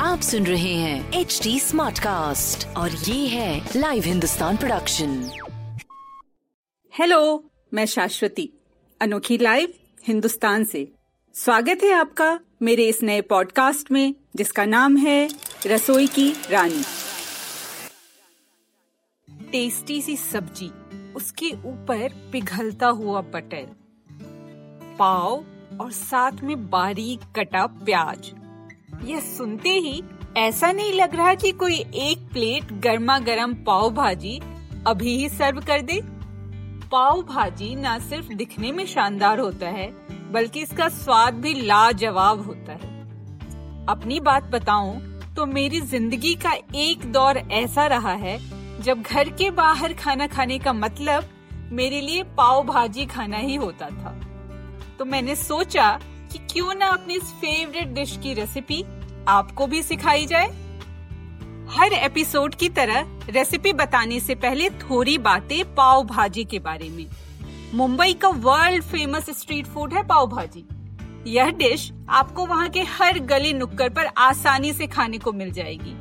आप सुन रहे हैं एच डी स्मार्ट कास्ट और ये है लाइव हिंदुस्तान प्रोडक्शन हेलो मैं शाश्वती अनोखी लाइव हिंदुस्तान से। स्वागत है आपका मेरे इस नए पॉडकास्ट में जिसका नाम है रसोई की रानी। टेस्टी सी सब्ज़ी उसके ऊपर पिघलता हुआ बटर पाव और साथ में बारीक कटा प्याज। यह सुनते ही ऐसा नहीं लग रहा कि कोई एक प्लेट गर्मा गर्म पाव भाजी अभी ही सर्व कर दे। पाव भाजी न सिर्फ़ दिखने में शानदार होता है, बल्कि इसका स्वाद भी लाजवाब होता है। अपनी बात बताऊँ तो मेरी ज़िंदगी का एक दौर ऐसा रहा है, जब घर के बाहर खाना खाने का मतलब मेरे लिए पाव भाजी खाना ही होता था। तो मैंने सोचा कि क्यों ना अपनी इस फेवरेट डिश की रेसिपी आपको भी सिखाई जाए। हर एपिसोड की तरह रेसिपी बताने से पहले थोड़ी बातें पाव भाजी के बारे में। मुंबई का वर्ल्ड फ़ेमस स्ट्रीट फ़ूड है पाव भाजी। यह डिश आपको वहाँ के हर गली नुक्कड़ पर आसानी से खाने को मिल जाएगी।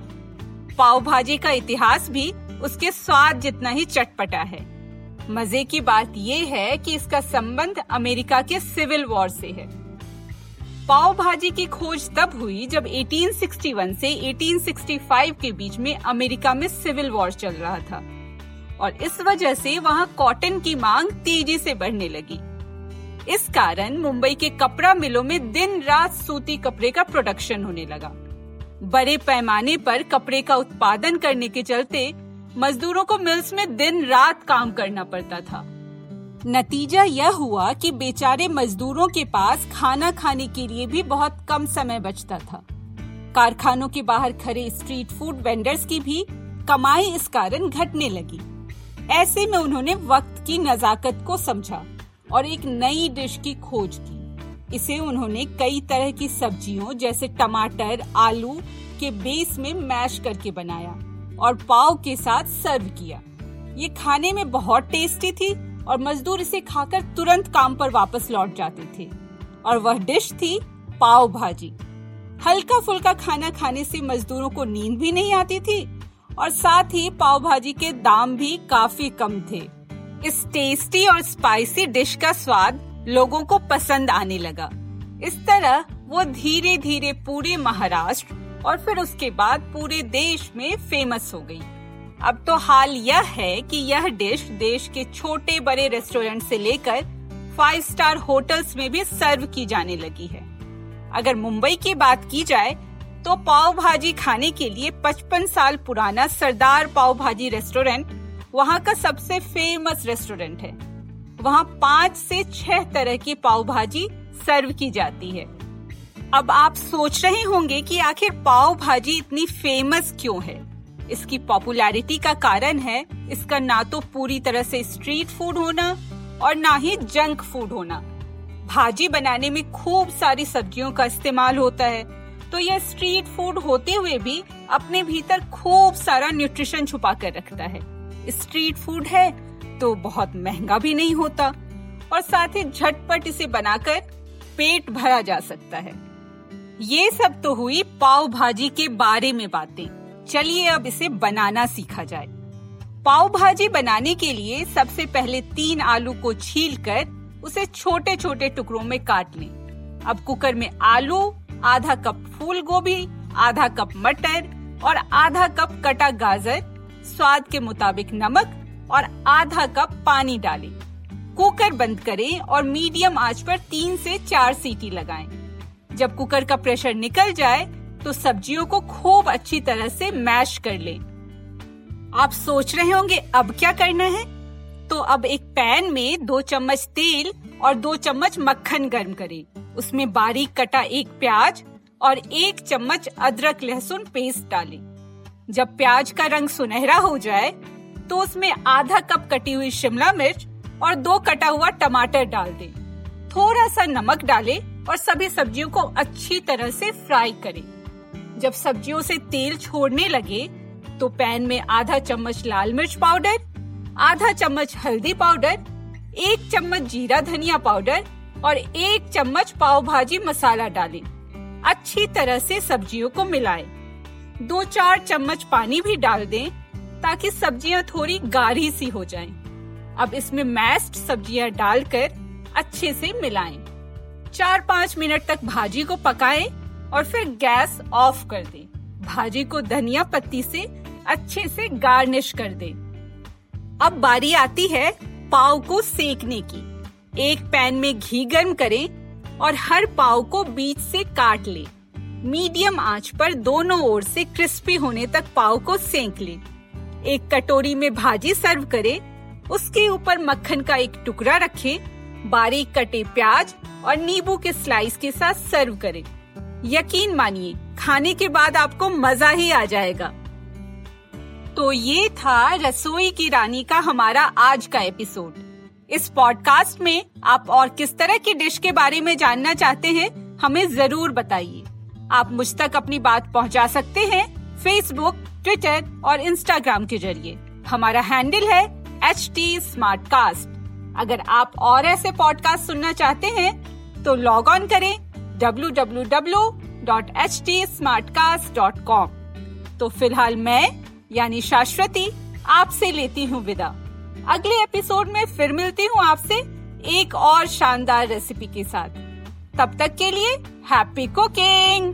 पाव भाजी का इतिहास भी उसके स्वाद जितना ही चटपटा है। मज़े की बात यह है कि इसका संबंध अमेरिका के सिविल वॉर से है। पाव भाजी की खोज तब हुई जब 1861 से 1865 के बीच में अमेरिका में सिविल वॉर चल रहा था। और इस वजह से वहाँ कॉटन की मांग तेज़ी से बढ़ने लगी। इस कारण मुंबई के कपड़ा मिलों में दिन रात सूती कपड़े का प्रोडक्शन होने लगा। बड़े पैमाने पर कपड़े का उत्पादन करने के चलते मजदूरों को मिल्स में दिन रात काम करना पड़ता था। नतीजा यह हुआ कि बेचारे मजदूरों के पास खाना खाने के लिए भी बहुत कम समय बचता था। कारखानों के बाहर खड़े स्ट्रीट फ़ूड वेंडर्स की भी कमाई इस कारण घटने लगी। ऐसे में उन्होंने वक्त की नजाकत को समझा और एक नई डिश की खोज की। इसे उन्होंने कई तरह की सब्जियों जैसे टमाटर, आलू के बेस में मैश करके बनाया। और पाव के साथ सर्व किया। ये खाने में बहुत टेस्टी थी और मजदूर इसे खाकर तुरंत काम पर वापस लौट जाते थे। और वह डिश थी पाव भाजी। हल्का फुल्का खाना खाने से मजदूरों को नींद भी नहीं आती थी और साथ ही पाव भाजी के दाम भी काफ़ी कम थे। इस टेस्टी और स्पाइसी डिश का स्वाद लोगों को पसंद आने लगा। इस तरह वो धीरे धीरे पूरे महाराष्ट्र और फिर उसके बाद पूरे देश में फ़ेमस हो गई। अब तो हाल यह है कि यह डिश देश के छोटे बड़े रेस्टोरेंट से लेकर फाइव स्टार होटल्स में भी सर्व की जाने लगी है। अगर मुंबई की बात की जाए तो पाव भाजी खाने के लिए 55 साल पुराना सरदार पाव भाजी रेस्टोरेंट वहाँ का सबसे फ़ेमस रेस्टोरेंट है। वहाँ पाँच से छह तरह की पाव भाजी सर्व की जाती है। अब आप सोच रहे होंगे कि आखिर पाव भाजी इतनी फ़ेमस क्यों है? इसकी पॉपुलैरिटी का कारण है, इसका ना तो पूरी तरह से स्ट्रीट फ़ूड होना और ना ही जंक फ़ूड होना। भाजी बनाने में खूब सारी सब्जियों का इस्तेमाल होता है तो यह स्ट्रीट फ़ूड होते हुए भी अपने भीतर खूब सारा न्यूट्रिशन छुपा कर रखता है। स्ट्रीट फ़ूड है तो बहुत महँगा भी नहीं होता और साथ ही झटपट इसे बनाकर पेट भरा जा सकता है। ये सब तो हुई पाव भाजी के बारे में बातें। चलिए अब इसे बनाना सीखा जाए। पाव भाजी बनाने के लिए सबसे पहले तीन आलू को छील कर उसे छोटे छोटे टुकड़ों में काट लें। अब कुकर में आलू, आधा कप फूल गोभी आधा कप मटर और आधा कप कटा गाजर, स्वाद के मुताबिक नमक और आधा कप पानी डालें। कुकर बंद करें और मीडियम आँच पर तीन से चार सीटी लगाएँ। जब कुकर का प्रेशर निकल जाए तो सब्जियों को खूब अच्छी तरह से मैश कर लें। आप सोच रहे होंगे, अब क्या करना है? तो अब एक पैन में दो चम्मच तेल और दो चम्मच मक्खन गर्म करें। उसमें बारीक कटा एक प्याज और एक चम्मच अदरक लहसुन पेस्ट डालें। जब प्याज का रंग सुनहरा हो जाए तो उसमें आधा कप कटी हुई शिमला मिर्च और दो कटा हुआ टमाटर डाल दें। थोड़ा सा नमक डालें और सभी सब्जियों को अच्छी तरह से फ्राई करें जब सब्जियों से तेल छोड़ने लगे तो पैन में आधा चम्मच लाल मिर्च पाउडर, आधा चम्मच हल्दी पाउडर, एक चम्मच जीरा धनिया पाउडर और एक चम्मच पाव भाजी मसाला डालें अच्छी तरह से सब्जियों को मिलाएँ। दो चार चम्मच पानी भी डाल दें, ताकि सब्ज़ियाँ थोड़ी गाढ़ी सी हो जाएँ। अब इसमें मैस्ड सब्ज़ियाँ डालकर अच्छे से मिलाएँ। चार पाँच मिनट तक भाजी को पकाएँ और फिर गैस ऑफ़ कर दें। भाजी को धनिया पत्ती से अच्छे से गार्निश कर दें। अब बारी आती है पाव को सेकने की एक पैन में घी गर्म करें और हर पाव को बीच से काट लें। मीडियम आँच पर दोनों ओर से क्रिस्पी होने तक पाव को सेंक लें। एक कटोरी में भाजी सर्व करें उसके ऊपर मक्खन का एक टुकड़ा रखें बारीक कटे प्याज और नींबू के स्लाइस के साथ सर्व करें। यकीन मानिए, खाने के बाद आपको मज़ा ही आ जाएगा। तो ये था रसोई की रानी का हमारा आज का एपिसोड इस पॉडकास्ट में आप और किस तरह की डिश के बारे में जानना चाहते हैं, हमें ज़रूर बताइए। आप मुझ तक अपनी बात पहुँचा सकते हैं फेसबुक ट्विटर और इंस्टाग्राम के ज़रिए। हमारा हैंडल है एच टी अगर आप और ऐसे पॉडकास्ट सुनना चाहते हैं तो लॉग ऑन करें www.htsmartcast.com तो फ़िलहाल मैं, यानी शाश्वती, आपसे लेती हूँ विदा। अगले एपिसोड में फिर मिलती हूँ आपसे एक और शानदार रेसिपी के साथ। तब तक के लिए हैप्पी कुकिंग